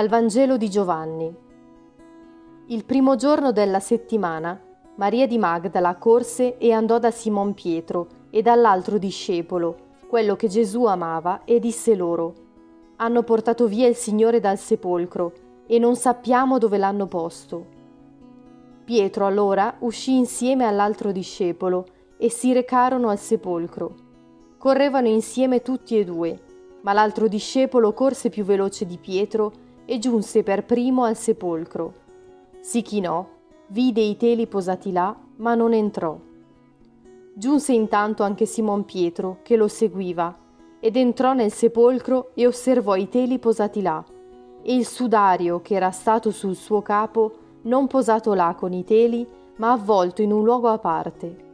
Dal Vangelo di Giovanni. Il primo giorno della settimana, Maria di Magdala corse e andò da Simon Pietro e dall'altro discepolo, quello che Gesù amava, e disse loro, Hanno portato via il Signore dal sepolcro e non sappiamo dove l'hanno posto. Pietro allora uscì insieme all'altro discepolo e si recarono al sepolcro. Correvano insieme tutti e due, ma l'altro discepolo corse più veloce di Pietro e giunse per primo al sepolcro. Si chinò, vide i teli posati là, ma non entrò. Giunse intanto anche Simon Pietro, che lo seguiva, ed entrò nel sepolcro e osservò i teli posati là, e il sudario che era stato sul suo capo non posato là con i teli, ma avvolto in un luogo a parte.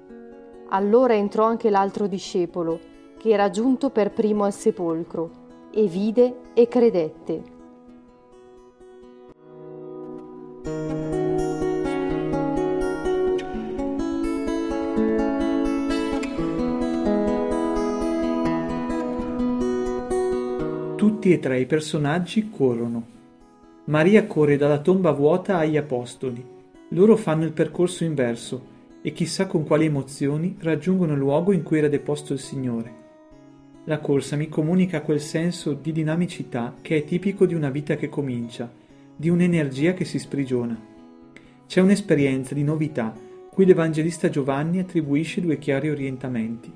Allora entrò anche l'altro discepolo, che era giunto per primo al sepolcro, e vide e credette. Tutti e tre i personaggi corrono. Maria corre dalla tomba vuota agli apostoli. Loro fanno il percorso inverso e chissà con quali emozioni raggiungono il luogo in cui era deposto il Signore. La corsa mi comunica quel senso di dinamicità che è tipico di una vita che comincia, di un'energia che si sprigiona. C'è un'esperienza di novità cui l'Evangelista Giovanni attribuisce due chiari orientamenti.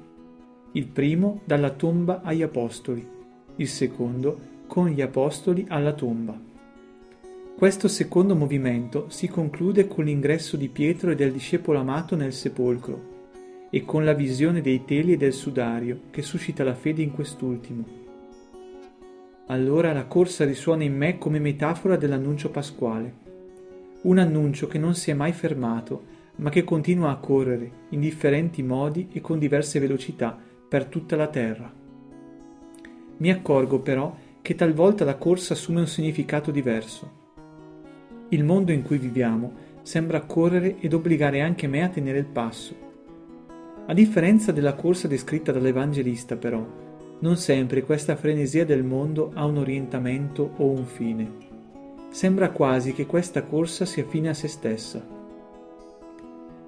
Il primo dalla tomba agli Apostoli, il secondo con gli Apostoli alla tomba. Questo secondo movimento si conclude con l'ingresso di Pietro e del discepolo amato nel sepolcro e con la visione dei teli e del sudario che suscita la fede in quest'ultimo. Allora la corsa risuona in me come metafora dell'annuncio pasquale, un annuncio che non si è mai fermato, ma che continua a correre in differenti modi e con diverse velocità per tutta la terra. Mi accorgo però che talvolta la corsa assume un significato diverso il mondo in cui viviamo sembra correre ed obbligare anche me a tenere il passo. A differenza della corsa descritta dall'Evangelista, però, non sempre questa frenesia del mondo ha un orientamento o un fine. Sembra quasi che questa corsa sia fine a se stessa.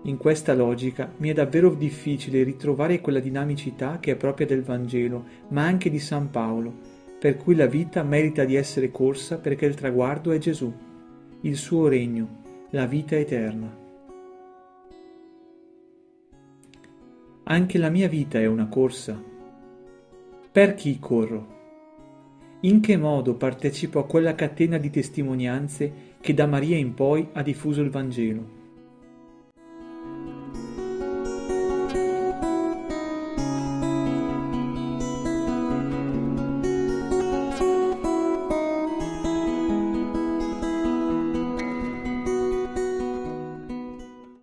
In questa logica mi è davvero difficile ritrovare quella dinamicità che è propria del Vangelo, ma anche di San Paolo, per cui la vita merita di essere corsa perché il traguardo è Gesù il suo regno, la vita eterna. Anche la mia vita è una corsa. Per chi corro? In che modo partecipo a quella catena di testimonianze che da Maria in poi ha diffuso il Vangelo?